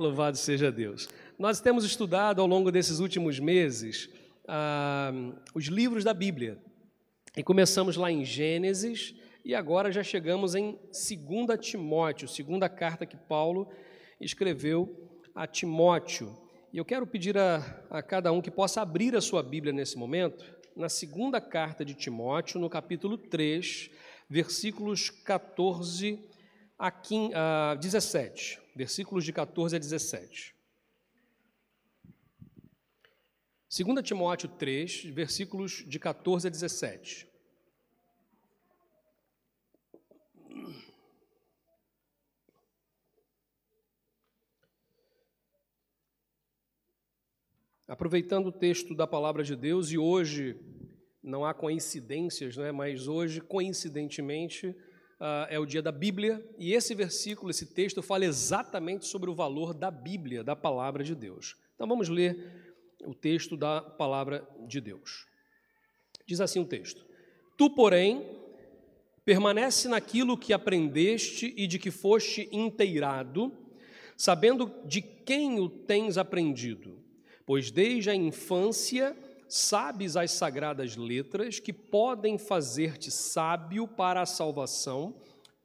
Louvado seja Deus. Nós temos estudado ao longo desses últimos meses ah, os livros da Bíblia. E começamos lá em Gênesis e agora já chegamos em 2 Timóteo, segunda carta que Paulo escreveu a Timóteo. E eu quero pedir a, a cada um que possa abrir a sua Bíblia nesse momento, na segunda carta de Timóteo, no capítulo 3, versículos 14 a 15, a 17 versículos de 14 a 17. 2 Timóteo 3, versículos de 14 a 17. Aproveitando o texto da palavra de Deus, e hoje não há coincidências, né, mas hoje, coincidentemente, uh, é o dia da Bíblia, e esse versículo, esse texto, fala exatamente sobre o valor da Bíblia, da palavra de Deus. Então vamos ler o texto da palavra de Deus. Diz assim o texto: Tu, porém, permanece naquilo que aprendeste e de que foste inteirado, sabendo de quem o tens aprendido, pois desde a infância sabes as sagradas letras que podem fazer-te sábio para a salvação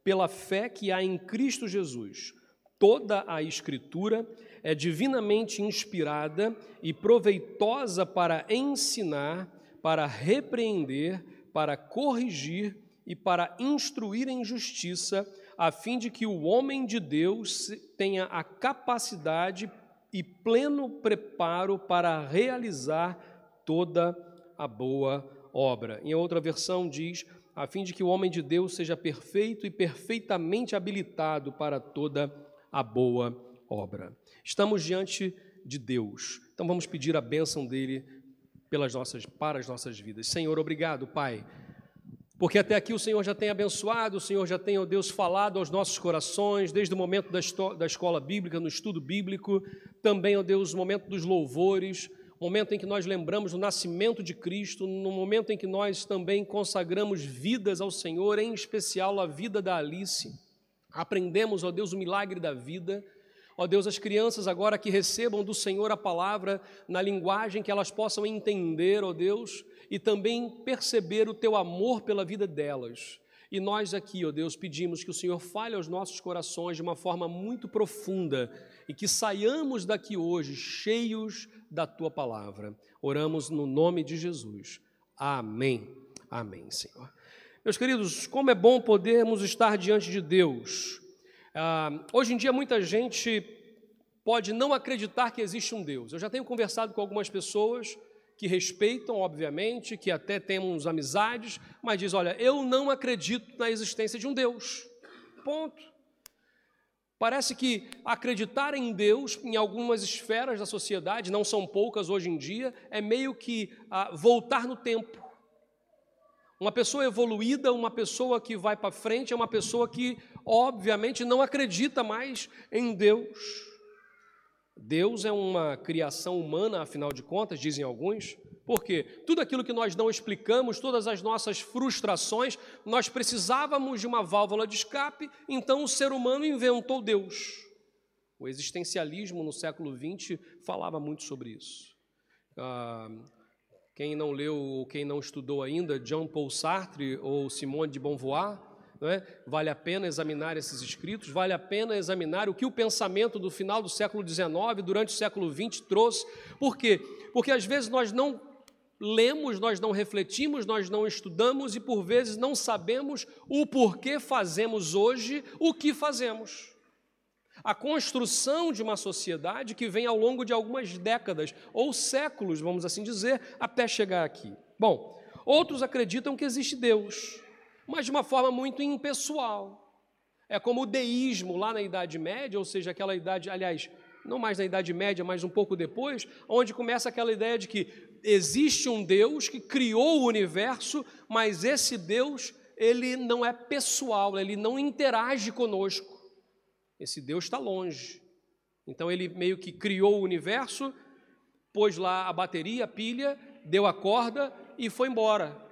pela fé que há em Cristo Jesus. Toda a Escritura é divinamente inspirada e proveitosa para ensinar, para repreender, para corrigir e para instruir em justiça, a fim de que o homem de Deus tenha a capacidade e pleno preparo para realizar toda a boa obra. Em outra versão diz: a fim de que o homem de Deus seja perfeito e perfeitamente habilitado para toda a boa obra. Estamos diante de Deus. Então vamos pedir a bênção dele pelas nossas para as nossas vidas. Senhor, obrigado, Pai. Porque até aqui o Senhor já tem abençoado, o Senhor já tem, ó Deus, falado aos nossos corações, desde o momento da, da escola bíblica, no estudo bíblico, também, ó Deus, o momento dos louvores, momento em que nós lembramos do nascimento de Cristo, no momento em que nós também consagramos vidas ao Senhor, em especial a vida da Alice. Aprendemos, ó Deus, o milagre da vida. Ó Deus, as crianças agora que recebam do Senhor a palavra na linguagem que elas possam entender, ó Deus, e também perceber o teu amor pela vida delas. E nós aqui, ó Deus, pedimos que o Senhor fale aos nossos corações de uma forma muito profunda e que saiamos daqui hoje cheios da tua palavra. Oramos no nome de Jesus. Amém. Amém, Senhor. Meus queridos, como é bom podermos estar diante de Deus. Ah, hoje em dia, muita gente pode não acreditar que existe um Deus. Eu já tenho conversado com algumas pessoas que respeitam, obviamente, que até temos amizades, mas diz: olha, eu não acredito na existência de um Deus. Ponto. Parece que acreditar em Deus, em algumas esferas da sociedade, não são poucas hoje em dia, é meio que ah, voltar no tempo. Uma pessoa evoluída, uma pessoa que vai para frente, é uma pessoa que, obviamente, não acredita mais em Deus. Deus é uma criação humana, afinal de contas, dizem alguns, porque tudo aquilo que nós não explicamos, todas as nossas frustrações, nós precisávamos de uma válvula de escape, então o ser humano inventou Deus. O existencialismo no século XX falava muito sobre isso. Ah, quem não leu ou quem não estudou ainda, Jean Paul Sartre ou Simone de Beauvoir, é? vale a pena examinar esses escritos, vale a pena examinar o que o pensamento do final do século XIX, durante o século XX, trouxe. Por quê? Porque às vezes nós não lemos, nós não refletimos, nós não estudamos e por vezes não sabemos o porquê fazemos hoje o que fazemos. A construção de uma sociedade que vem ao longo de algumas décadas ou séculos, vamos assim dizer, até chegar aqui. Bom, outros acreditam que existe Deus, mas de uma forma muito impessoal. É como o deísmo lá na Idade Média, ou seja, aquela idade, aliás, não mais na Idade Média, mas um pouco depois, onde começa aquela ideia de que existe um Deus que criou o universo, mas esse Deus, ele não é pessoal, ele não interage conosco. Esse Deus está longe. Então ele meio que criou o universo, pôs lá a bateria, a pilha, deu a corda e foi embora.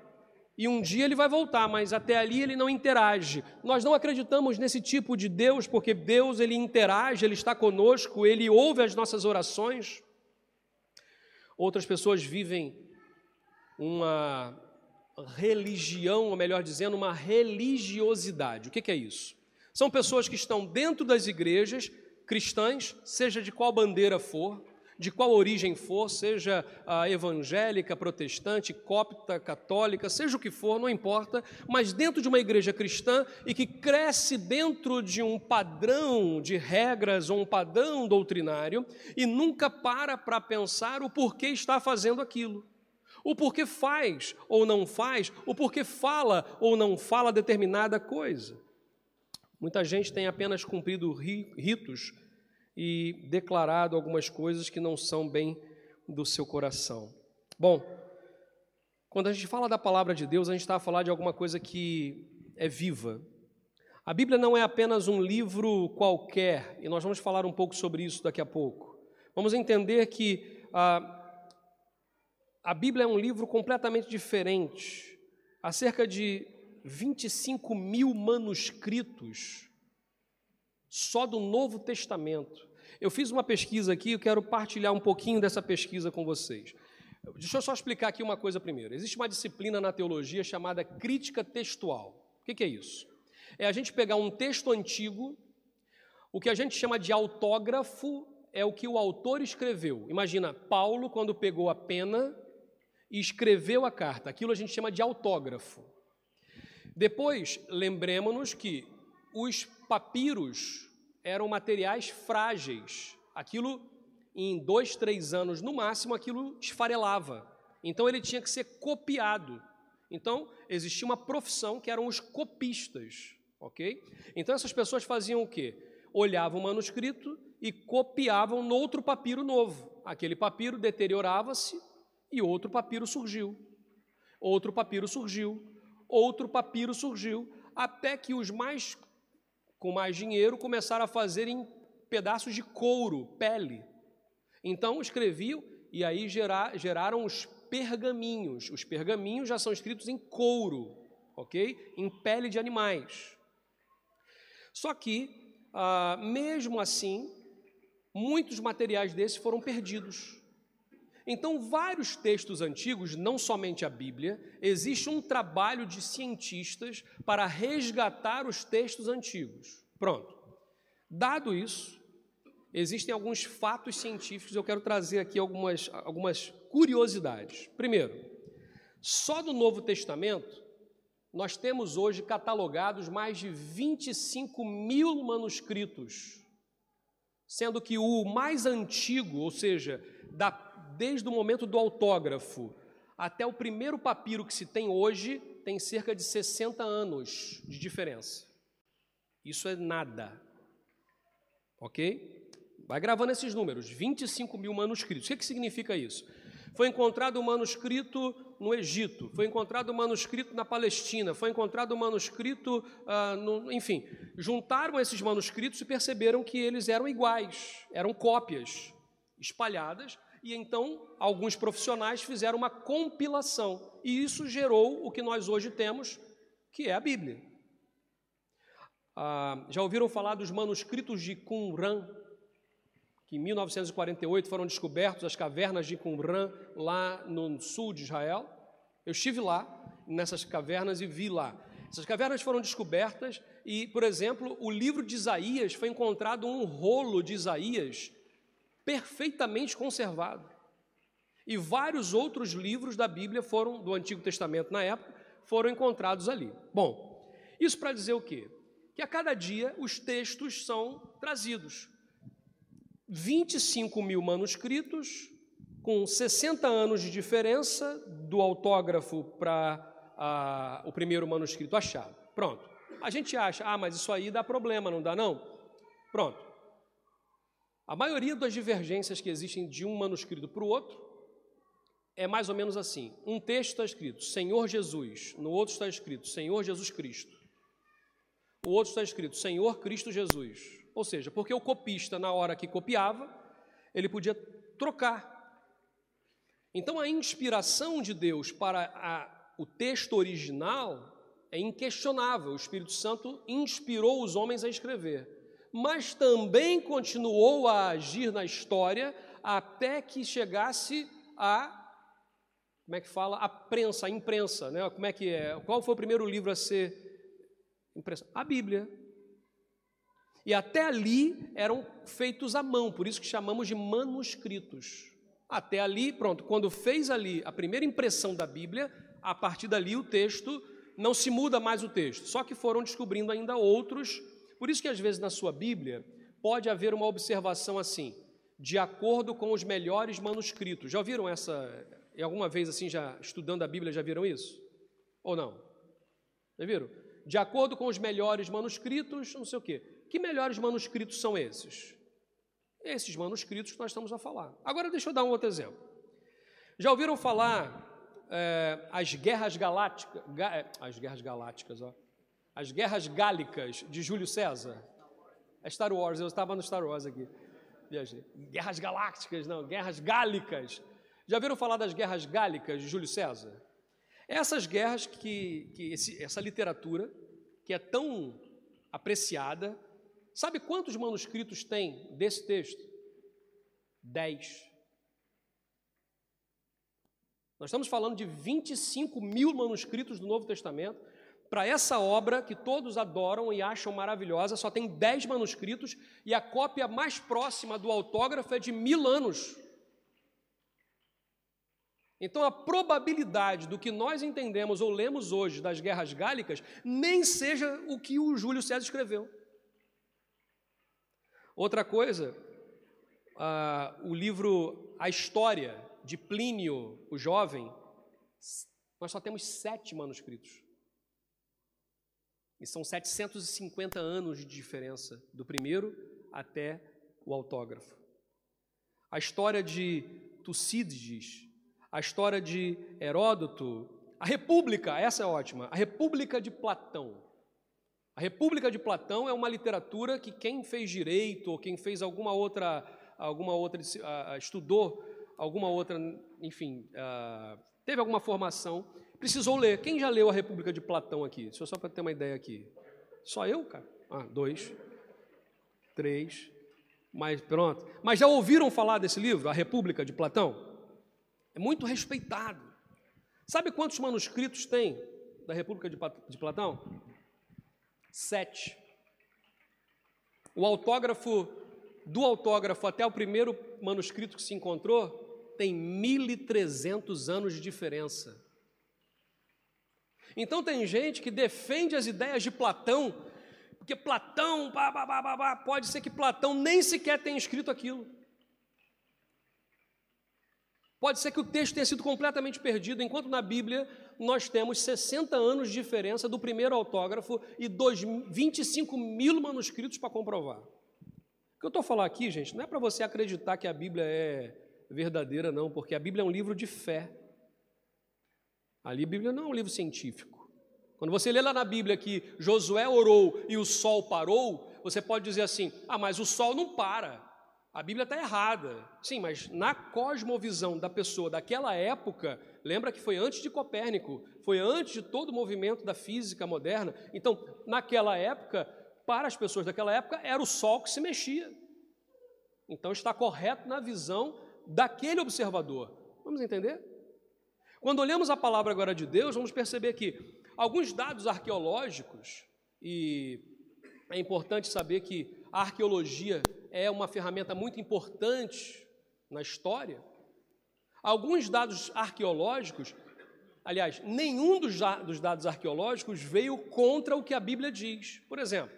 E um dia ele vai voltar, mas até ali ele não interage. Nós não acreditamos nesse tipo de Deus, porque Deus ele interage, ele está conosco, ele ouve as nossas orações. Outras pessoas vivem uma religião, ou melhor dizendo, uma religiosidade. O que é isso? São pessoas que estão dentro das igrejas cristãs, seja de qual bandeira for, de qual origem for, seja a evangélica, protestante, copta, católica, seja o que for, não importa, mas dentro de uma igreja cristã e que cresce dentro de um padrão de regras ou um padrão doutrinário e nunca para para pensar o porquê está fazendo aquilo. O porquê faz ou não faz, o porquê fala ou não fala determinada coisa. Muita gente tem apenas cumprido ritos e declarado algumas coisas que não são bem do seu coração. Bom, quando a gente fala da palavra de Deus, a gente está a falar de alguma coisa que é viva. A Bíblia não é apenas um livro qualquer, e nós vamos falar um pouco sobre isso daqui a pouco. Vamos entender que a, a Bíblia é um livro completamente diferente. Há cerca de 25 mil manuscritos só do Novo Testamento. Eu fiz uma pesquisa aqui, eu quero partilhar um pouquinho dessa pesquisa com vocês. Deixa eu só explicar aqui uma coisa primeiro. Existe uma disciplina na teologia chamada crítica textual. O que é isso? É a gente pegar um texto antigo, o que a gente chama de autógrafo é o que o autor escreveu. Imagina, Paulo, quando pegou a pena e escreveu a carta, aquilo a gente chama de autógrafo. Depois, lembremos-nos que os papiros eram materiais frágeis. Aquilo, em dois, três anos no máximo, aquilo esfarelava. Então ele tinha que ser copiado. Então existia uma profissão que eram os copistas, ok? Então essas pessoas faziam o quê? Olhavam o manuscrito e copiavam no outro papiro novo. Aquele papiro deteriorava-se e outro papiro surgiu. Outro papiro surgiu. Outro papiro surgiu. Até que os mais com mais dinheiro, começaram a fazer em pedaços de couro, pele. Então escreviam e aí gerar, geraram os pergaminhos. Os pergaminhos já são escritos em couro, ok? Em pele de animais. Só que, ah, mesmo assim, muitos materiais desses foram perdidos. Então, vários textos antigos, não somente a Bíblia, existe um trabalho de cientistas para resgatar os textos antigos. Pronto. Dado isso, existem alguns fatos científicos, eu quero trazer aqui algumas, algumas curiosidades. Primeiro, só do Novo Testamento, nós temos hoje catalogados mais de 25 mil manuscritos, sendo que o mais antigo, ou seja, da desde o momento do autógrafo até o primeiro papiro que se tem hoje, tem cerca de 60 anos de diferença. Isso é nada. Ok? Vai gravando esses números: 25 mil manuscritos. O que, que significa isso? Foi encontrado um manuscrito no Egito, foi encontrado um manuscrito na Palestina, foi encontrado um manuscrito, ah, no, enfim, juntaram esses manuscritos e perceberam que eles eram iguais, eram cópias espalhadas e então alguns profissionais fizeram uma compilação, e isso gerou o que nós hoje temos, que é a Bíblia. Ah, já ouviram falar dos manuscritos de Qumran, que em 1948 foram descobertos as cavernas de Qumran, lá no sul de Israel? Eu estive lá, nessas cavernas, e vi lá. Essas cavernas foram descobertas e, por exemplo, o livro de Isaías foi encontrado um rolo de Isaías perfeitamente conservado. E vários outros livros da Bíblia foram, do Antigo Testamento na época, foram encontrados ali. Bom, isso para dizer o quê? Que a cada dia os textos são trazidos. 25 mil manuscritos, com 60 anos de diferença do autógrafo para o primeiro manuscrito achado. Pronto. A gente acha, ah, mas isso aí dá problema, não dá não? Pronto. A maioria das divergências que existem de um manuscrito para o outro é mais ou menos assim: um texto está escrito Senhor Jesus, no outro está escrito Senhor Jesus Cristo, o outro está escrito Senhor Cristo Jesus. Ou seja, porque o copista, na hora que copiava, ele podia trocar. Então, a inspiração de Deus para a o texto original é inquestionável, o Espírito Santo inspirou os homens a escrever, mas também continuou a agir na história até que chegasse a como é que fala? A prensa, a imprensa, né? Como é que é? Qual foi o primeiro livro a ser impresso? A Bíblia. E até ali eram feitos à mão, por isso que chamamos de manuscritos. Até ali, pronto, quando fez ali a primeira impressão da Bíblia, a partir dali o texto não se muda mais o texto, só que foram descobrindo ainda outros. Por isso que às vezes na sua Bíblia pode haver uma observação assim, de acordo com os melhores manuscritos. Já ouviram essa? Alguma vez assim, já estudando a Bíblia, já viram isso? Ou não? Já viram? De acordo com os melhores manuscritos, não sei o quê. Que melhores manuscritos são esses? Esses manuscritos que nós estamos a falar. Agora deixa eu dar um outro exemplo. Já ouviram falar é, as guerras galácticas, ga, é, as guerras galácticas, ó, as guerras gálicas de Júlio César? É Star Wars, eu estava no Star Wars aqui. Viajei. Guerras galácticas, não, guerras gálicas. Já viram falar das guerras gálicas de Júlio César? Essas guerras que, que esse, essa literatura, que é tão apreciada, Sabe quantos manuscritos tem desse texto? Dez. Nós estamos falando de 25 mil manuscritos do Novo Testamento. Para essa obra que todos adoram e acham maravilhosa, só tem 10 manuscritos e a cópia mais próxima do autógrafo é de mil anos. Então, a probabilidade do que nós entendemos ou lemos hoje das guerras gálicas nem seja o que o Júlio César escreveu. Outra coisa, uh, o livro A História de Plínio, o jovem, nós só temos sete manuscritos. E são 750 anos de diferença do primeiro até o autógrafo. A história de Tucídides, a história de Heródoto, a República, essa é ótima, a República de Platão. A República de Platão é uma literatura que quem fez direito ou quem fez alguma outra, alguma outra uh, estudou alguma outra, enfim, uh, teve alguma formação, precisou ler. Quem já leu a República de Platão aqui? Eu só para ter uma ideia aqui. Só eu, cara? Ah, dois, três, mas pronto. Mas já ouviram falar desse livro, A República de Platão? É muito respeitado. Sabe quantos manuscritos tem da República de Platão? Sete. O autógrafo, do autógrafo até o primeiro manuscrito que se encontrou, tem 1.300 anos de diferença. Então tem gente que defende as ideias de Platão, porque Platão, bah, bah, bah, pode ser que Platão nem sequer tenha escrito aquilo. Pode ser que o texto tenha sido completamente perdido, enquanto na Bíblia nós temos 60 anos de diferença do primeiro autógrafo e dois, 25 mil manuscritos para comprovar. O que eu estou falar aqui, gente, não é para você acreditar que a Bíblia é verdadeira, não, porque a Bíblia é um livro de fé. Ali a Bíblia não é um livro científico. Quando você lê lá na Bíblia que Josué orou e o sol parou, você pode dizer assim: ah, mas o sol não para. A Bíblia está errada. Sim, mas na cosmovisão da pessoa daquela época, lembra que foi antes de Copérnico, foi antes de todo o movimento da física moderna. Então, naquela época, para as pessoas daquela época, era o sol que se mexia. Então, está correto na visão daquele observador. Vamos entender? Quando olhamos a palavra agora de Deus, vamos perceber que alguns dados arqueológicos, e é importante saber que a arqueologia é uma ferramenta muito importante na história. Alguns dados arqueológicos, aliás, nenhum dos, dos dados arqueológicos veio contra o que a Bíblia diz. Por exemplo,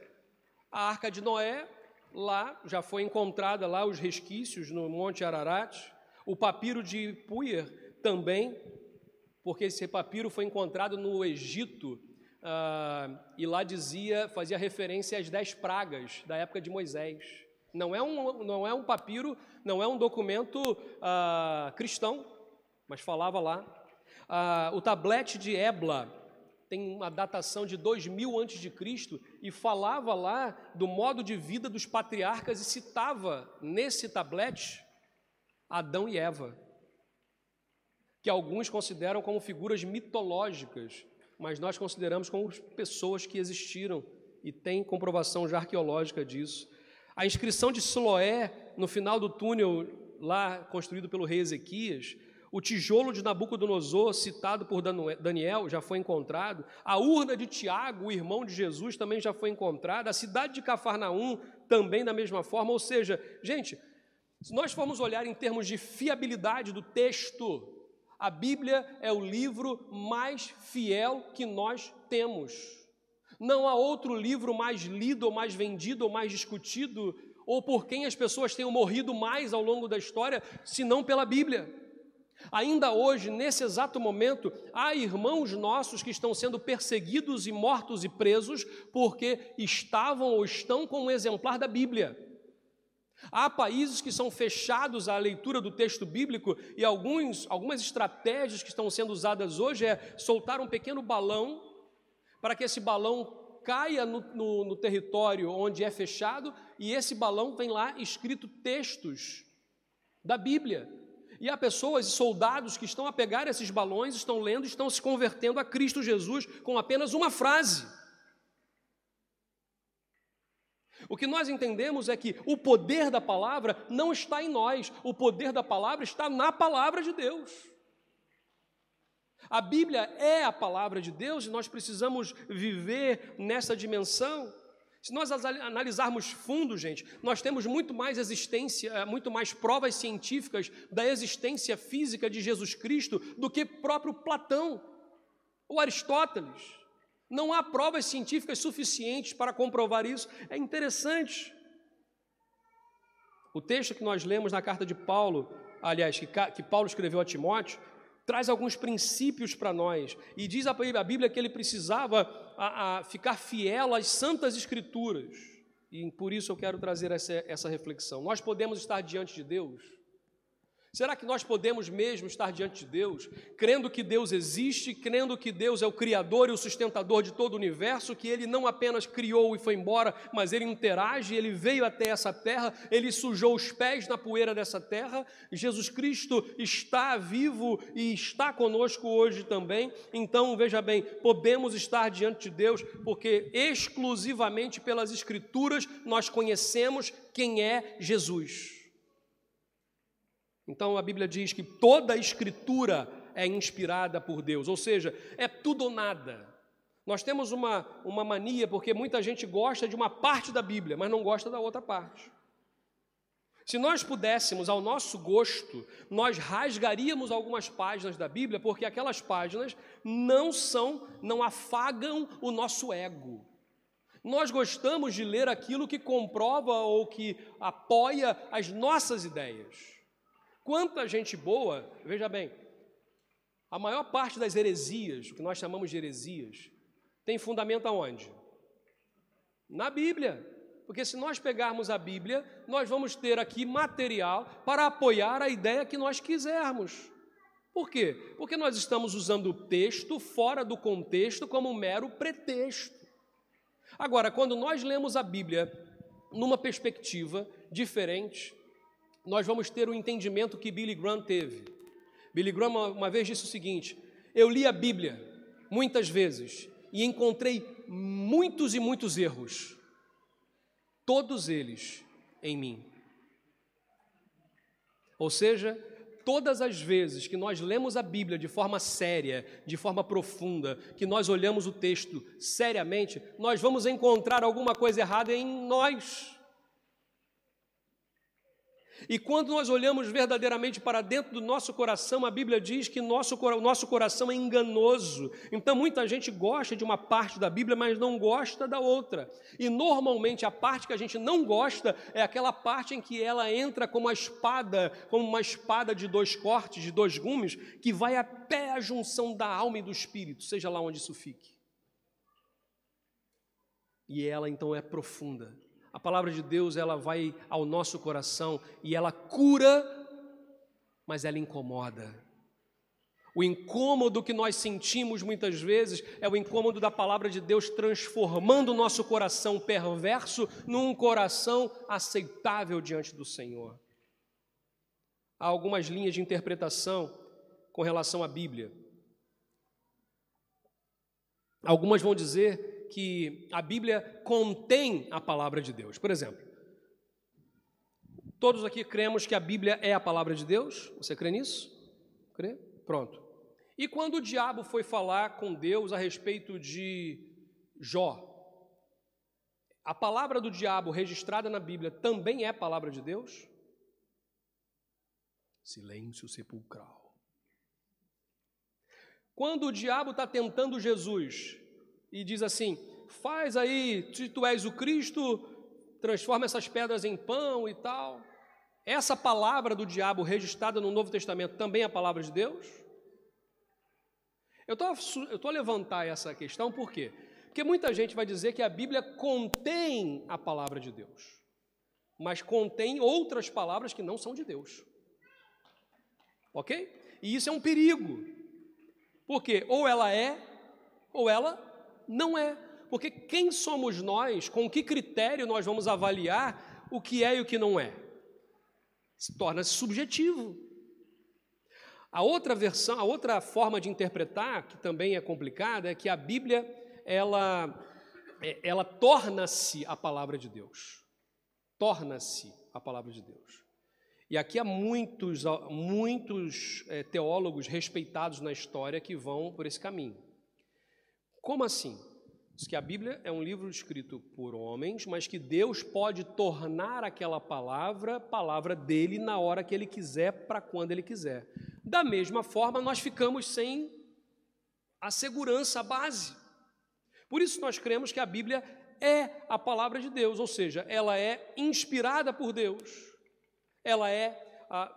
a Arca de Noé, lá já foi encontrada lá os resquícios no Monte Ararat. O papiro de Puyer também, porque esse papiro foi encontrado no Egito Uh, e lá dizia, fazia referência às dez pragas da época de Moisés. Não é um, não é um papiro, não é um documento uh, cristão, mas falava lá. Uh, o tablete de Ebla tem uma datação de 2000 antes de Cristo e falava lá do modo de vida dos patriarcas e citava nesse tablete Adão e Eva que alguns consideram como figuras mitológicas, mas nós consideramos como pessoas que existiram e tem comprovação já arqueológica disso. A inscrição de Siloé no final do túnel lá construído pelo rei Ezequias, o tijolo de Nabucodonosor, citado por Daniel, já foi encontrado. A urna de Tiago, o irmão de Jesus, também já foi encontrada. A cidade de Cafarnaum, também da mesma forma. Ou seja, gente, se nós formos olhar em termos de fiabilidade do texto, a Bíblia é o livro mais fiel que nós temos. Não há outro livro mais lido, ou mais vendido, ou mais discutido, ou por quem as pessoas tenham morrido mais ao longo da história, senão pela Bíblia. Ainda hoje, nesse exato momento, há irmãos nossos que estão sendo perseguidos e mortos e presos porque estavam ou estão com um exemplar da Bíblia. Há países que são fechados à leitura do texto bíblico e alguns, algumas estratégias que estão sendo usadas hoje é soltar um pequeno balão para que esse balão caia no, no, no território onde é fechado e esse balão tem lá escrito textos da Bíblia. E há pessoas e soldados que estão a pegar esses balões, estão lendo, estão se convertendo a Cristo Jesus com apenas uma frase. O que nós entendemos é que o poder da palavra não está em nós, o poder da palavra está na palavra de Deus. A Bíblia é a palavra de Deus e nós precisamos viver nessa dimensão. Se nós analisarmos fundo, gente, nós temos muito mais existência, eh, muito mais provas científicas da existência física de Jesus Cristo do que próprio Platão ou Aristóteles. Não há provas científicas suficientes para comprovar isso. É interessante. O texto que nós lemos na carta de Paulo, aliás, que, que Paulo escreveu a Timóteo, traz alguns princípios para nós e diz a Bíblia que ele precisava a, a ficar fiel às santas escrituras. E por isso eu quero trazer essa, essa reflexão. Nós podemos estar diante de Deus Será que nós podemos mesmo estar diante de Deus, crendo que Deus existe, crendo que Deus é o Criador e o sustentador de todo o universo, que Ele não apenas criou e foi embora, mas Ele interage, Ele veio até essa terra, Ele sujou os pés na poeira dessa terra, Jesus Cristo está vivo e está conosco hoje também. Então, veja bem, podemos estar diante de Deus, porque exclusivamente pelas Escrituras nós conhecemos quem é Jesus. Então a Bíblia diz que toda a escritura é inspirada por Deus, ou seja, é tudo ou nada. Nós temos uma, uma mania, porque muita gente gosta de uma parte da Bíblia, mas não gosta da outra parte. Se nós pudéssemos, ao nosso gosto, nós rasgaríamos algumas páginas da Bíblia, porque aquelas páginas não são, não afagam o nosso ego. Nós gostamos de ler aquilo que comprova ou que apoia as nossas ideias. Quanta gente boa, veja bem, a maior parte das heresias, o que nós chamamos de heresias, tem fundamento aonde? Na Bíblia. Porque se nós pegarmos a Bíblia, nós vamos ter aqui material para apoiar a ideia que nós quisermos. Por quê? Porque nós estamos usando o texto fora do contexto como um mero pretexto. Agora, quando nós lemos a Bíblia numa perspectiva diferente, nós vamos ter o entendimento que Billy Graham teve. Billy Graham uma, uma vez disse o seguinte: Eu li a Bíblia muitas vezes e encontrei muitos e muitos erros, todos eles em mim. Ou seja, todas as vezes que nós lemos a Bíblia de forma séria, de forma profunda, que nós olhamos o texto seriamente, nós vamos encontrar alguma coisa errada em nós. E quando nós olhamos verdadeiramente para dentro do nosso coração, a Bíblia diz que nosso, o nosso coração é enganoso. Então, muita gente gosta de uma parte da Bíblia, mas não gosta da outra. E normalmente a parte que a gente não gosta é aquela parte em que ela entra como uma espada, como uma espada de dois cortes, de dois gumes, que vai até a junção da alma e do espírito, seja lá onde isso fique. E ela então é profunda. A palavra de Deus, ela vai ao nosso coração e ela cura, mas ela incomoda. O incômodo que nós sentimos muitas vezes é o incômodo da palavra de Deus transformando o nosso coração perverso num coração aceitável diante do Senhor. Há algumas linhas de interpretação com relação à Bíblia. Algumas vão dizer que a Bíblia contém a palavra de Deus. Por exemplo, todos aqui cremos que a Bíblia é a palavra de Deus? Você crê nisso? Crê? Pronto. E quando o diabo foi falar com Deus a respeito de Jó, a palavra do diabo registrada na Bíblia também é palavra de Deus? Silêncio sepulcral. Quando o diabo está tentando Jesus e diz assim: faz aí, se tu és o Cristo, transforma essas pedras em pão e tal. Essa palavra do diabo registrada no Novo Testamento também é a palavra de Deus? Eu estou a levantar essa questão por quê? Porque muita gente vai dizer que a Bíblia contém a palavra de Deus, mas contém outras palavras que não são de Deus. Ok? E isso é um perigo, porque ou ela é, ou ela não é. Porque quem somos nós, com que critério nós vamos avaliar o que é e o que não é? Se torna-se subjetivo. A outra versão, a outra forma de interpretar, que também é complicada, é que a Bíblia ela, é, ela torna-se a palavra de Deus. Torna-se a palavra de Deus. E aqui há muitos, muitos é, teólogos respeitados na história que vão por esse caminho. Como assim? Diz que a Bíblia é um livro escrito por homens, mas que Deus pode tornar aquela palavra palavra dele na hora que ele quiser, para quando ele quiser. Da mesma forma, nós ficamos sem a segurança, a base. Por isso nós cremos que a Bíblia é a palavra de Deus, ou seja, ela é inspirada por Deus ela é,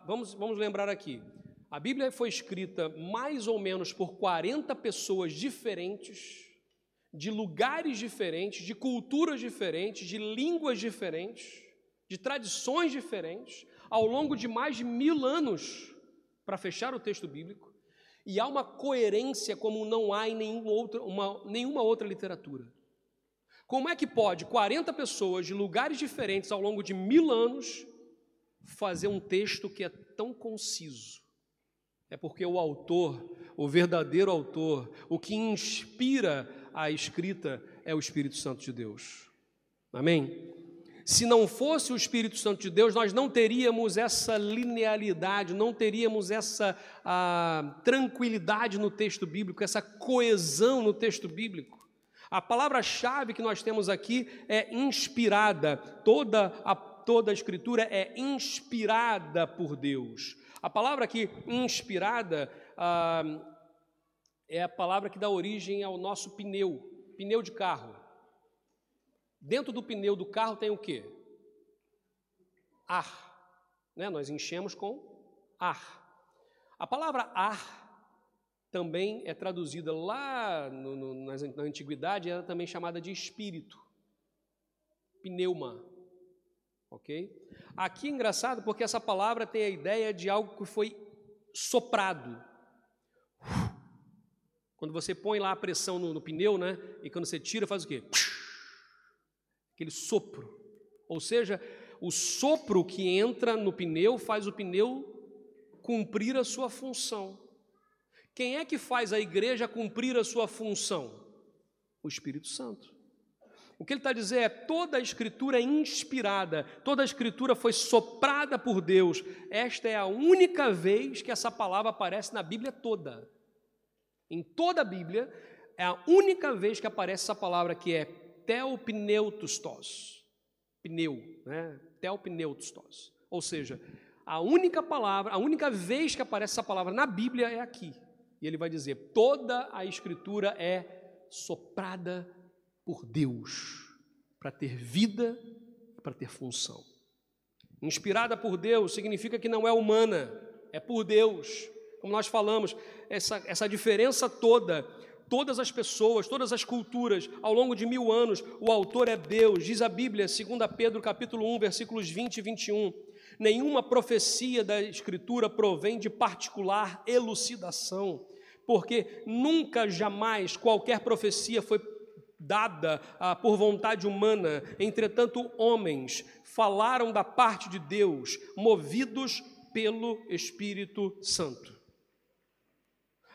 vamos, vamos lembrar aqui, a Bíblia foi escrita mais ou menos por 40 pessoas diferentes, de lugares diferentes, de culturas diferentes, de línguas diferentes, de tradições diferentes, ao longo de mais de mil anos, para fechar o texto bíblico, e há uma coerência como não há em nenhuma outra, uma, nenhuma outra literatura. Como é que pode 40 pessoas de lugares diferentes ao longo de mil anos fazer um texto que é tão conciso. É porque o autor, o verdadeiro autor, o que inspira a escrita é o Espírito Santo de Deus. Amém? Se não fosse o Espírito Santo de Deus, nós não teríamos essa linearidade, não teríamos essa tranquilidade no texto bíblico, essa coesão no texto bíblico. A palavra-chave que nós temos aqui é inspirada. Toda a toda a Escritura é inspirada por Deus. A palavra aqui, inspirada, ah, é a palavra que dá origem ao nosso pneu, pneu de carro. Dentro do pneu do carro tem o quê? Ar. Né? Nós enchemos com ar. A palavra ar também é traduzida lá no, no, na antiguidade, era também chamada de espírito. Pneuma. Ok? Aqui é engraçado porque essa palavra tem a ideia de algo que foi soprado. Quando você põe lá a pressão no, no pneu, né? E quando você tira, faz o quê? Aquele sopro. Ou seja, o sopro que entra no pneu faz o pneu cumprir a sua função. Quem é que faz a igreja cumprir a sua função? O Espírito Santo. O que ele está dizendo é: toda a escritura é inspirada, toda a escritura foi soprada por Deus. Esta é a única vez que essa palavra aparece na Bíblia toda. Em toda a Bíblia, é a única vez que aparece essa palavra que é teopneutustos. Pneu, né? Teopneutustos. Ou seja, a única palavra, a única vez que aparece essa palavra na Bíblia é aqui. E ele vai dizer: toda a escritura é soprada por Deus para ter vida e para ter função. Inspirada por Deus significa que não é humana, é por Deus. Como nós falamos, essa, essa diferença toda, todas as pessoas, todas as culturas, ao longo de mil anos, o autor é Deus. Diz a Bíblia, 2 Pedro capítulo 1, versículos 20 e 21. Nenhuma profecia da Escritura provém de particular elucidação, porque nunca, jamais, qualquer profecia foi dada ah, por vontade humana, entretanto, homens falaram da parte de Deus, movidos pelo Espírito Santo.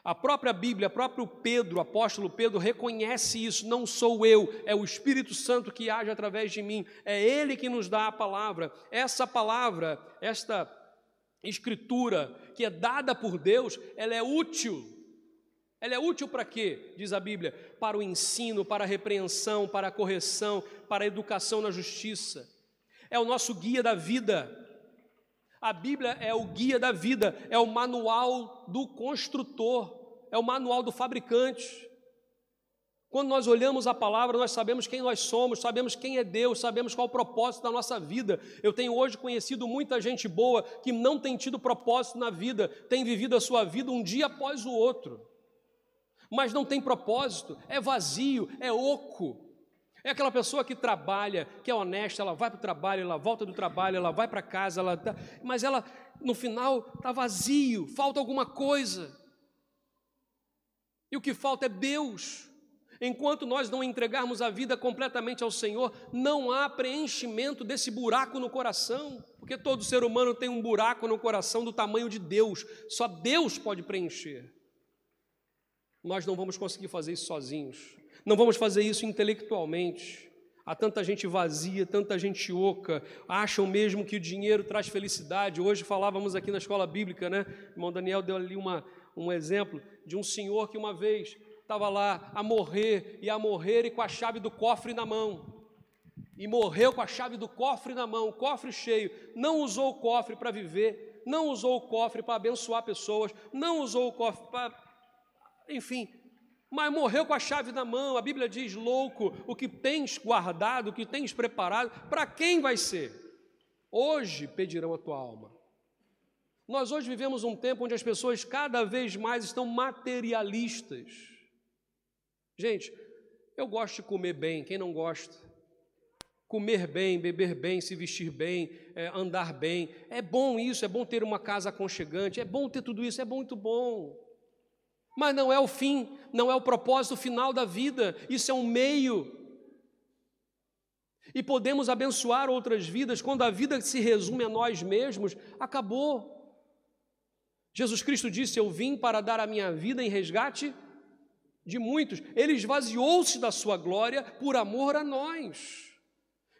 A própria Bíblia, próprio Pedro, apóstolo Pedro, reconhece isso. Não sou eu, é o Espírito Santo que age através de mim. É Ele que nos dá a palavra. Essa palavra, esta escritura que é dada por Deus, ela é útil. Ela é útil para quê? Diz a Bíblia: para o ensino, para a repreensão, para a correção, para a educação na justiça. É o nosso guia da vida. A Bíblia é o guia da vida, é o manual do construtor, é o manual do fabricante. Quando nós olhamos a palavra, nós sabemos quem nós somos, sabemos quem é Deus, sabemos qual é o propósito da nossa vida. Eu tenho hoje conhecido muita gente boa que não tem tido propósito na vida, tem vivido a sua vida um dia após o outro, mas não tem propósito, é vazio, é oco. É aquela pessoa que trabalha, que é honesta, ela vai para o trabalho, ela volta do trabalho, ela vai para casa, ela tá, mas ela no final está vazio, falta alguma coisa. E o que falta é Deus. Enquanto nós não entregarmos a vida completamente ao Senhor, não há preenchimento desse buraco no coração, porque todo ser humano tem um buraco no coração do tamanho de Deus, só Deus pode preencher. Nós não vamos conseguir fazer isso sozinhos. Não vamos fazer isso intelectualmente. Há tanta gente vazia, tanta gente oca, acham mesmo que o dinheiro traz felicidade. Hoje falávamos aqui na escola bíblica, né? O irmão Daniel deu ali uma, um exemplo de um senhor que uma vez estava lá a morrer e a morrer e com a chave do cofre na mão. E morreu com a chave do cofre na mão, cofre cheio. Não usou o cofre para viver, não usou o cofre para abençoar pessoas, não usou o cofre para. Enfim, mas morreu com a chave na mão. A Bíblia diz: louco, o que tens guardado, o que tens preparado, para quem vai ser? Hoje pedirão a tua alma. Nós hoje vivemos um tempo onde as pessoas cada vez mais estão materialistas. Gente, eu gosto de comer bem, quem não gosta? Comer bem, beber bem, se vestir bem, é, andar bem. É bom isso, é bom ter uma casa aconchegante, é bom ter tudo isso, é muito bom. Mas não é o fim, não é o propósito final da vida, isso é um meio. E podemos abençoar outras vidas quando a vida se resume a nós mesmos, acabou. Jesus Cristo disse: Eu vim para dar a minha vida em resgate de muitos. Ele esvaziou-se da sua glória por amor a nós.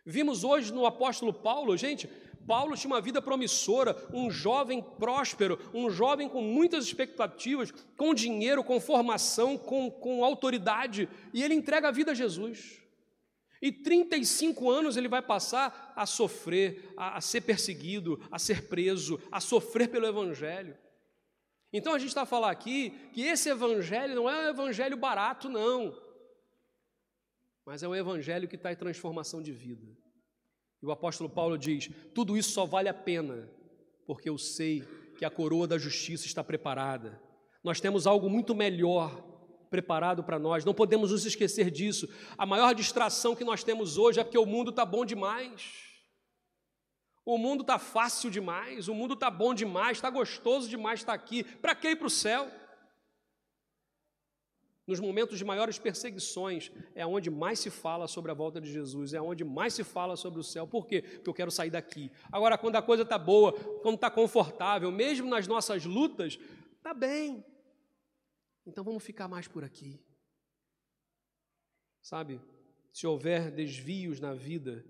Vimos hoje no apóstolo Paulo, gente, Paulo tinha uma vida promissora, um jovem próspero, um jovem com muitas expectativas, com dinheiro, com formação, com, com autoridade, e ele entrega a vida a Jesus. E 35 anos ele vai passar a sofrer, a, a ser perseguido, a ser preso, a sofrer pelo Evangelho. Então a gente está a falar aqui que esse Evangelho não é um Evangelho barato, não, mas é um Evangelho que está em transformação de vida. E o apóstolo Paulo diz: tudo isso só vale a pena, porque eu sei que a coroa da justiça está preparada. Nós temos algo muito melhor preparado para nós, não podemos nos esquecer disso. A maior distração que nós temos hoje é porque o mundo está bom demais. O mundo está fácil demais, o mundo está bom demais, está gostoso demais estar aqui. Para que ir para o céu? Nos momentos de maiores perseguições, é onde mais se fala sobre a volta de Jesus, é onde mais se fala sobre o céu. Por quê? Porque eu quero sair daqui. Agora, quando a coisa está boa, quando está confortável, mesmo nas nossas lutas, está bem. Então vamos ficar mais por aqui. Sabe? Se houver desvios na vida,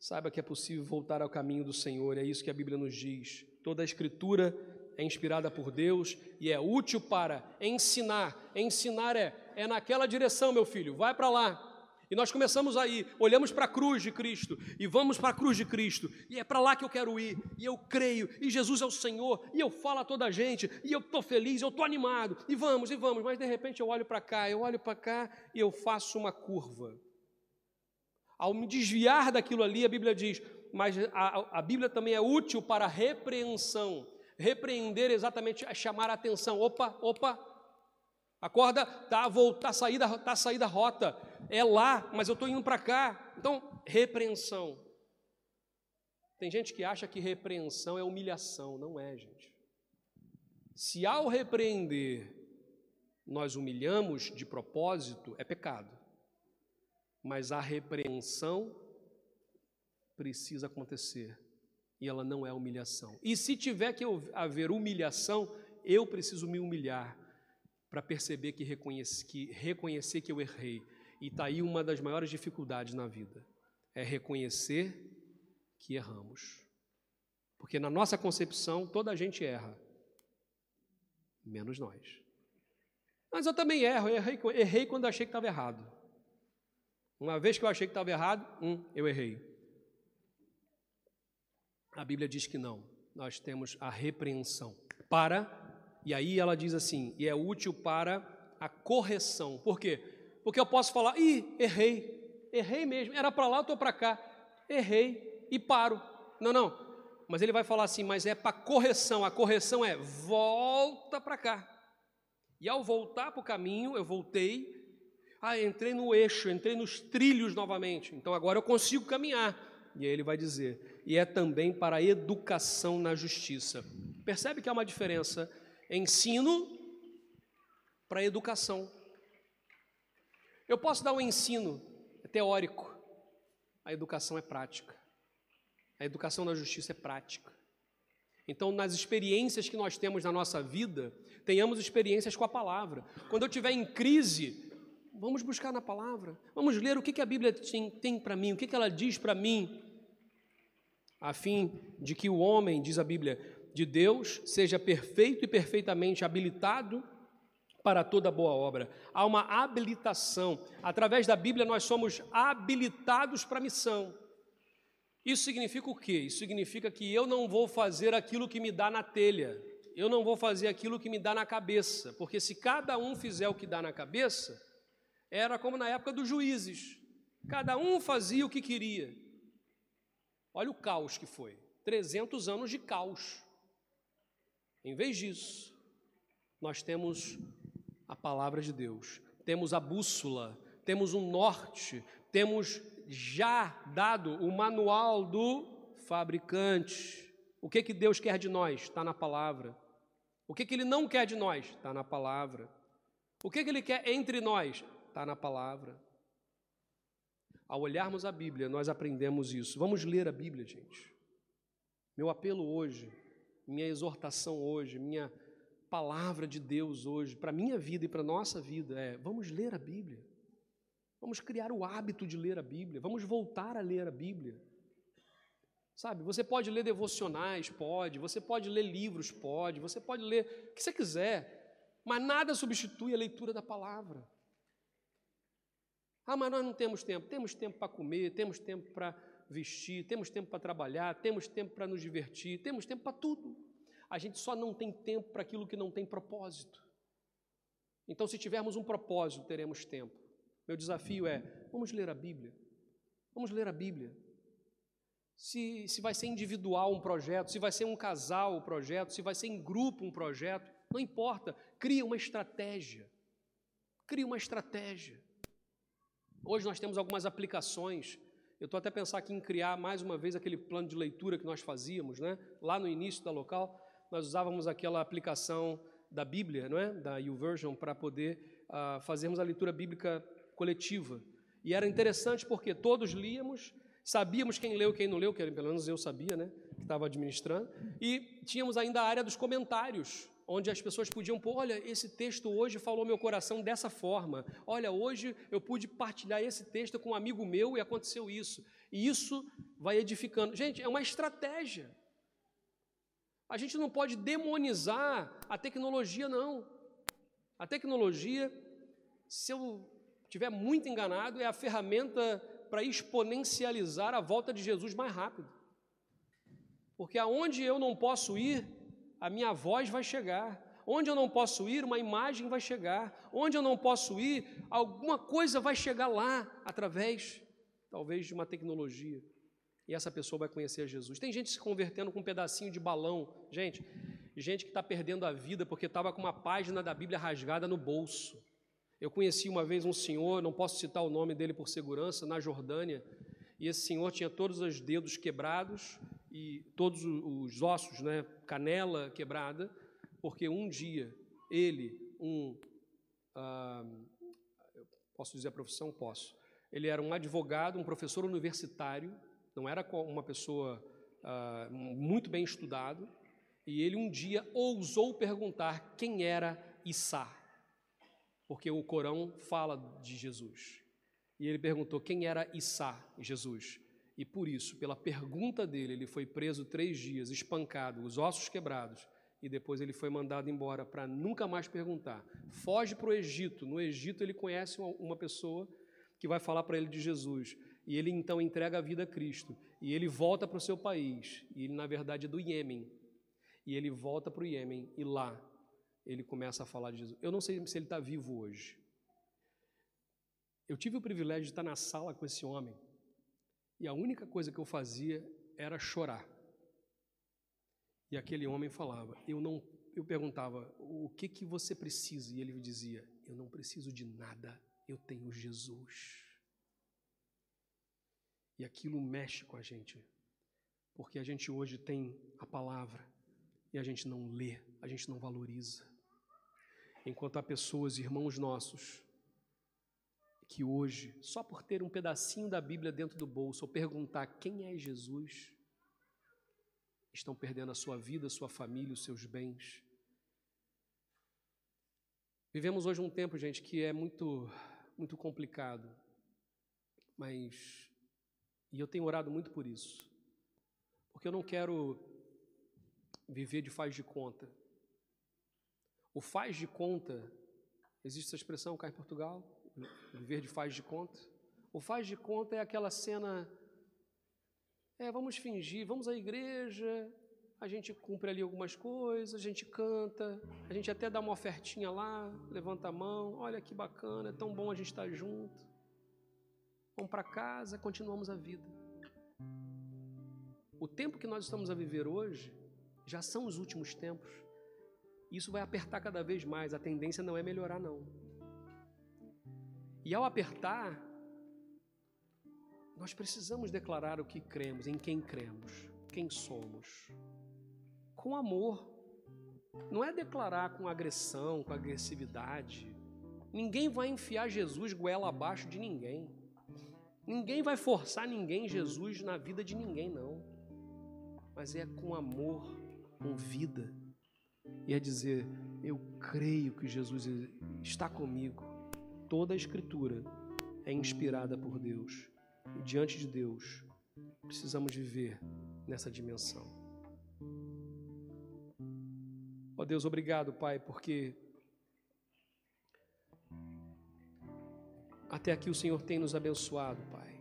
saiba que é possível voltar ao caminho do Senhor, é isso que a Bíblia nos diz. Toda a Escritura é inspirada por Deus e é útil para ensinar. Ensinar é, é naquela direção, meu filho, vai para lá. E nós começamos aí, olhamos para a cruz de Cristo e vamos para a cruz de Cristo, e é para lá que eu quero ir, e eu creio, e Jesus é o Senhor, e eu falo a toda a gente, e eu estou feliz, eu estou animado, e vamos, e vamos, mas de repente eu olho para cá, eu olho para cá e eu faço uma curva. Ao me desviar daquilo ali, a Bíblia diz, mas a, a Bíblia também é útil para repreensão repreender exatamente é chamar a atenção. Opa, opa, acorda, tá, vou, tá saída, tá saída a rota. É lá, mas eu estou indo para cá. Então, repreensão. Tem gente que acha que repreensão é humilhação. Não é, gente. Se ao repreender nós humilhamos de propósito, é pecado. Mas a repreensão precisa acontecer e ela não é humilhação. E se tiver que haver humilhação, eu preciso me humilhar. para perceber que, reconhece, que reconhecer que eu errei. E está aí uma das maiores dificuldades na vida: é reconhecer que erramos. Porque na nossa concepção, toda a gente erra, menos nós. Mas eu também erro, eu errei, errei quando achei que estava errado. Uma vez que eu achei que estava errado, hum, eu errei. A Bíblia diz que não. Nós temos a repreensão para, e aí ela diz assim, e é útil para a correção. Por quê? Porque eu posso falar, ih, errei, errei mesmo, era para lá, eu estou para cá, errei e paro. Não, não. Mas ele vai falar assim, mas é para correção. A correção é volta para cá. E ao voltar para o caminho, eu voltei, ah, entrei no eixo, entrei nos trilhos novamente. Então agora eu consigo caminhar. E aí ele vai dizer, e é também para a educação na justiça. Percebe que há uma diferença ensino para educação. Eu posso dar um ensino teórico, a educação é prática. A educação na justiça é prática. Então, nas experiências que nós temos na nossa vida, tenhamos experiências com a palavra. Quando eu estiver em crise, vamos buscar na palavra, vamos ler o que, a Bíblia tem, para mim, o que ela diz para mim, a fim de que o homem, diz a Bíblia, de Deus seja perfeito e perfeitamente habilitado para toda boa obra. Há uma habilitação. Através da Bíblia, nós somos habilitados para a missão. Isso significa o quê? Isso significa que eu não vou fazer aquilo que me dá na telha, eu não vou fazer aquilo que me dá na cabeça, porque se cada um fizer o que dá na cabeça, era como na época dos juízes, cada um fazia o que queria. Olha o caos que foi 300 anos de caos. Em vez disso, nós temos a palavra de Deus, temos a bússola, temos um norte, temos já dado o manual do fabricante. O que, que Deus quer de nós? Está na palavra. O que, que Ele não quer de nós? Está na palavra. O que, que Ele quer entre nós? Está na palavra. Ao olharmos a Bíblia, nós aprendemos isso. Vamos ler a Bíblia, gente. Meu apelo hoje, minha exortação hoje, minha palavra de Deus hoje, para a minha vida e para a nossa vida é: vamos ler a Bíblia. Vamos criar o hábito de ler a Bíblia, vamos voltar a ler a Bíblia. Sabe, você pode ler devocionais, pode, você pode ler livros, pode, você pode ler o que você quiser, mas nada substitui a leitura da palavra. Ah, mas nós não temos tempo. Temos tempo para comer, temos tempo para vestir, temos tempo para trabalhar, temos tempo para nos divertir, temos tempo para tudo. A gente só não tem tempo para aquilo que não tem propósito. Então, se tivermos um propósito, teremos tempo. Meu desafio é: vamos ler a Bíblia. Vamos ler a Bíblia. Se, se vai ser individual um projeto, se vai ser um casal o um projeto, se vai ser em grupo um projeto, não importa. Cria uma estratégia. Cria uma estratégia. Hoje nós temos algumas aplicações. Eu estou até pensando aqui em criar mais uma vez aquele plano de leitura que nós fazíamos, né? Lá no início da local, nós usávamos aquela aplicação da Bíblia, não é? Da YouVersion, para poder uh, fazermos a leitura bíblica coletiva. E era interessante porque todos líamos, sabíamos quem leu quem não leu, que pelo menos eu sabia, né, que estava administrando, e tínhamos ainda a área dos comentários, onde as pessoas podiam pôr, olha, esse texto hoje falou meu coração dessa forma. Olha, hoje eu pude partilhar esse texto com um amigo meu e aconteceu isso. E isso vai edificando. Gente, é uma estratégia. A gente não pode demonizar a tecnologia, não. A tecnologia, se eu estiver muito enganado, é a ferramenta para exponencializar a volta de Jesus mais rápido. Porque aonde eu não posso ir, a minha voz vai chegar. Onde eu não posso ir, uma imagem vai chegar. Onde eu não posso ir, alguma coisa vai chegar lá através, talvez, de uma tecnologia. E essa pessoa vai conhecer Jesus. Tem gente se convertendo com um pedacinho de balão. Gente, gente que está perdendo a vida porque estava com uma página da Bíblia rasgada no bolso. Eu conheci uma vez um senhor, não posso citar o nome dele por segurança, na Jordânia, e esse senhor tinha todos os dedos quebrados e todos os ossos, né, canela quebrada, porque um dia ele, um, ah, posso dizer a profissão? Posso. Ele era um advogado, um professor universitário, não era uma pessoa ah, muito bem estudado, e ele um dia ousou perguntar quem era Issá. porque o Corão fala de Jesus. E ele perguntou quem era Issa, Jesus. E por isso, pela pergunta dele, ele foi preso três dias, espancado, os ossos quebrados, e depois ele foi mandado embora para nunca mais perguntar. Foge para o Egito. No Egito ele conhece uma pessoa que vai falar para ele de Jesus. E ele então entrega a vida a Cristo. E ele volta para o seu país. E ele, na verdade, é do Iêmen. E ele volta para o Iêmen. E lá ele começa a falar de Jesus. Eu não sei se ele está vivo hoje. Eu tive o privilégio de estar na sala com esse homem. E a única coisa que eu fazia era chorar. E aquele homem falava, eu não, eu perguntava, o que que você precisa? E ele me dizia, eu não preciso de nada, eu tenho Jesus. E aquilo mexe com a gente, porque a gente hoje tem a palavra e a gente não lê, a gente não valoriza. Enquanto há pessoas, irmãos nossos, que hoje, só por ter um pedacinho da Bíblia dentro do bolso ou perguntar quem é Jesus, estão perdendo a sua vida, a sua família, os seus bens. Vivemos hoje um tempo, gente, que é muito, muito complicado, mas e eu tenho orado muito por isso, porque eu não quero viver de faz de conta. O faz de conta, existe essa expressão cá em Portugal, viver de faz de conta. O faz de conta é aquela cena é, vamos fingir, vamos à igreja, a gente cumpre ali algumas coisas, a gente canta, a gente até dá uma ofertinha lá, levanta a mão, olha que bacana, é tão bom a gente estar junto. Vamos para casa, continuamos a vida. O tempo que nós estamos a viver hoje já são os últimos tempos. Isso vai apertar cada vez mais, a tendência não é melhorar, não. E ao apertar, nós precisamos declarar o que cremos, em quem cremos, quem somos. Com amor. Não é declarar com agressão, com agressividade. Ninguém vai enfiar Jesus goela abaixo de ninguém. Ninguém vai forçar ninguém, Jesus, na vida de ninguém, não. Mas é com amor, com vida. E é dizer: Eu creio que Jesus está comigo. Toda a Escritura é inspirada por Deus e diante de Deus, precisamos viver nessa dimensão. Ó oh Deus, obrigado, Pai, porque até aqui o Senhor tem nos abençoado, Pai.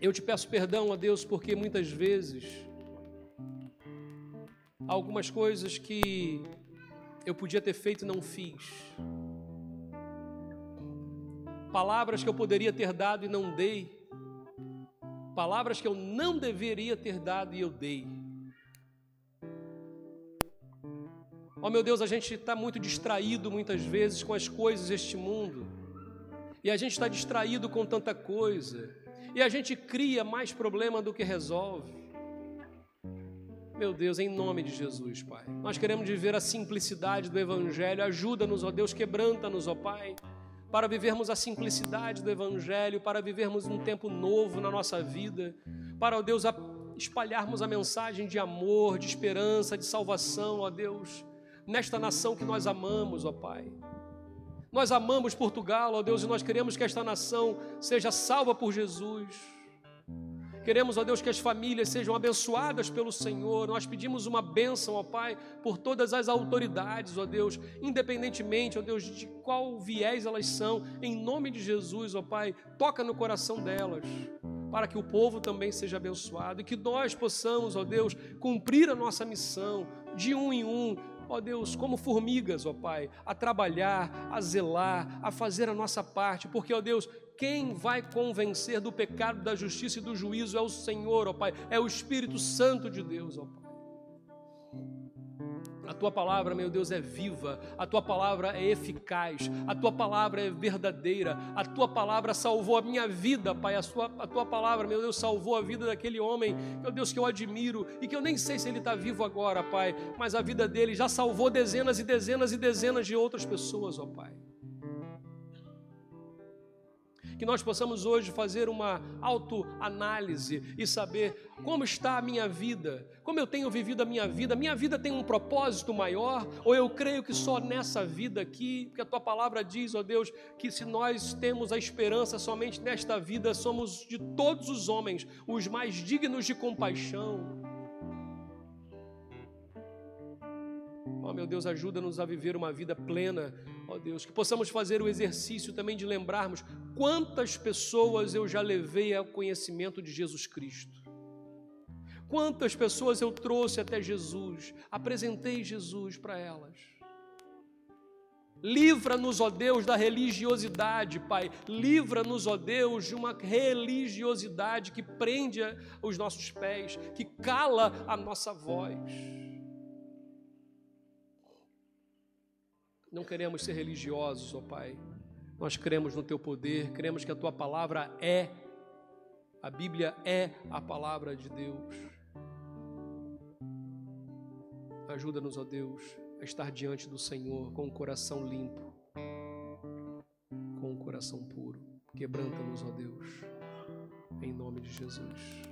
Eu te peço perdão, ó Deus, porque muitas vezes algumas coisas que eu podia ter feito não fiz palavras que eu poderia ter dado e não dei, palavras que eu não deveria ter dado e eu dei. Oh, meu Deus, a gente está muito distraído muitas vezes com as coisas deste mundo, e a gente está distraído com tanta coisa, e a gente cria mais problema do que resolve. Meu Deus, em nome de Jesus, Pai, nós queremos viver a simplicidade do Evangelho, ajuda-nos, ó Deus, quebranta-nos, ó Pai para vivermos a simplicidade do Evangelho, para vivermos um tempo novo na nossa vida, para, ó Deus, espalharmos a mensagem de amor, de esperança, de salvação, ó Deus, nesta nação que nós amamos, ó Pai. Nós amamos Portugal, ó Deus, e nós queremos que esta nação seja salva por Jesus. Queremos, ó Deus, que as famílias sejam abençoadas pelo Senhor. Nós pedimos uma bênção, ó Pai, por todas as autoridades, ó Deus, independentemente, ó Deus, de qual viés elas são. Em nome de Jesus, ó Pai, toca no coração delas, para que o povo também seja abençoado e que nós possamos, ó Deus, cumprir a nossa missão de um em um, ó Deus, como formigas, ó Pai, a trabalhar, a zelar, a fazer a nossa parte, porque, ó Deus, quem vai convencer do pecado, da justiça e do juízo é o Senhor, ó Pai, é o Espírito Santo de Deus, ó Pai. A tua palavra, meu Deus, é viva, a tua palavra é eficaz, a tua palavra é verdadeira, a tua palavra salvou a minha vida, Pai. A, sua, a tua palavra, meu Deus, salvou a vida daquele homem, meu Deus, que eu admiro e que eu nem sei se ele está vivo agora, Pai, mas a vida dele já salvou dezenas e dezenas e dezenas de outras pessoas, ó Pai. Que nós possamos hoje fazer uma autoanálise e saber como está a minha vida, como eu tenho vivido a minha vida. Minha vida tem um propósito maior, ou eu creio que só nessa vida aqui, porque a tua palavra diz, ó Deus, que se nós temos a esperança somente nesta vida, somos de todos os homens os mais dignos de compaixão. Ó oh, meu Deus, ajuda-nos a viver uma vida plena, ó Deus, que possamos fazer o exercício também de lembrarmos quantas pessoas eu já levei ao conhecimento de Jesus Cristo. Quantas pessoas eu trouxe até Jesus, apresentei Jesus para elas. Livra-nos, ó Deus, da religiosidade, Pai. Livra-nos, ó Deus, de uma religiosidade que prende os nossos pés, que cala a nossa voz. Não queremos ser religiosos, ó Pai. Nós cremos no Teu poder, cremos que a Tua palavra é, a Bíblia é a palavra de Deus. Ajuda-nos, ó Deus, a estar diante do Senhor com o coração limpo, com o coração puro. Quebranta-nos, ó Deus, em nome de Jesus.